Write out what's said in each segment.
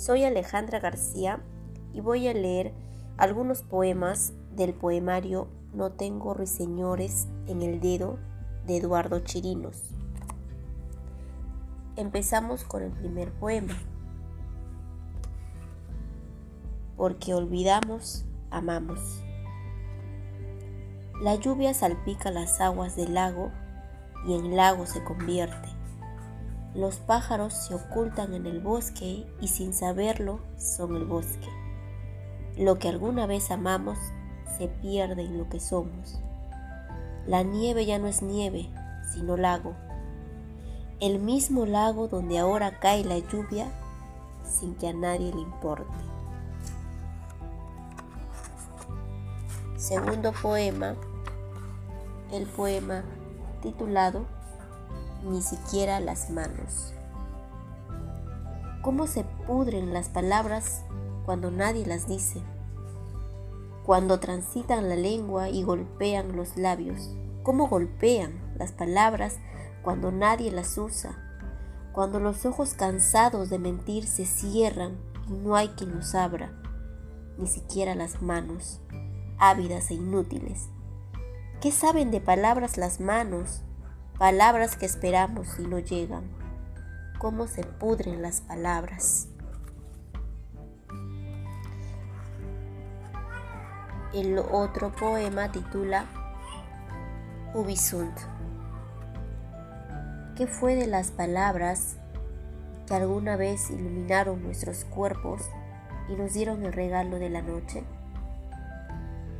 Soy Alejandra García y voy a leer algunos poemas del poemario No tengo ruiseñores en el dedo de Eduardo Chirinos. Empezamos con el primer poema. Porque olvidamos, amamos. La lluvia salpica las aguas del lago y en lago se convierte. Los pájaros se ocultan en el bosque y sin saberlo son el bosque. Lo que alguna vez amamos se pierde en lo que somos. La nieve ya no es nieve, sino lago. El mismo lago donde ahora cae la lluvia sin que a nadie le importe. Segundo poema, el poema titulado Ni siquiera las manos. ¿Cómo se pudren las palabras cuando nadie las dice? Cuando transitan la lengua y golpean los labios. ¿Cómo golpean las palabras cuando nadie las usa? Cuando los ojos cansados de mentir se cierran y no hay quien los abra, ni siquiera las manos, ávidas e inútiles ¿Qué saben de palabras las manos? Palabras que esperamos y no llegan. ¿Cómo se pudren las palabras? El otro poema titula Ubisunt. ¿Qué fue de las palabras que alguna vez iluminaron nuestros cuerpos y nos dieron el regalo de la noche?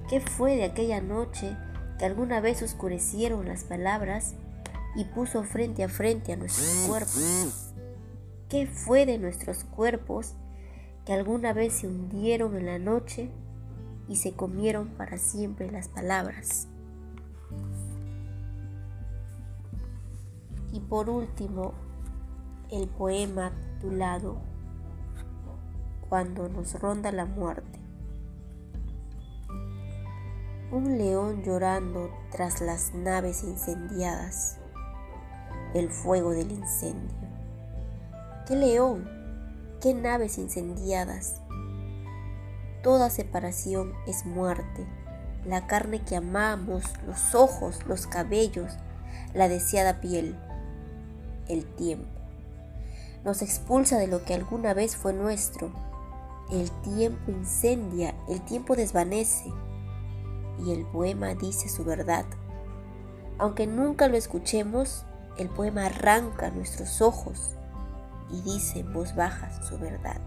¿Qué fue de aquella noche que alguna vez oscurecieron las palabras y puso frente a frente a nuestros cuerpos. ¿Qué fue de nuestros cuerpos que alguna vez se hundieron en la noche y se comieron para siempre las palabras? Y por último, el poema titulado Cuando nos ronda la muerte un león llorando tras las naves incendiadas, el fuego del incendio. ¿Qué león? ¿Qué naves incendiadas? Toda separación es muerte, la carne que amamos, los ojos, los cabellos, la deseada piel, el tiempo. Nos expulsa de lo que alguna vez fue nuestro. El tiempo incendia, el tiempo desvanece y el poema dice su verdad. Aunque nunca lo escuchemos, el poema arranca nuestros ojos y dice en voz baja su verdad.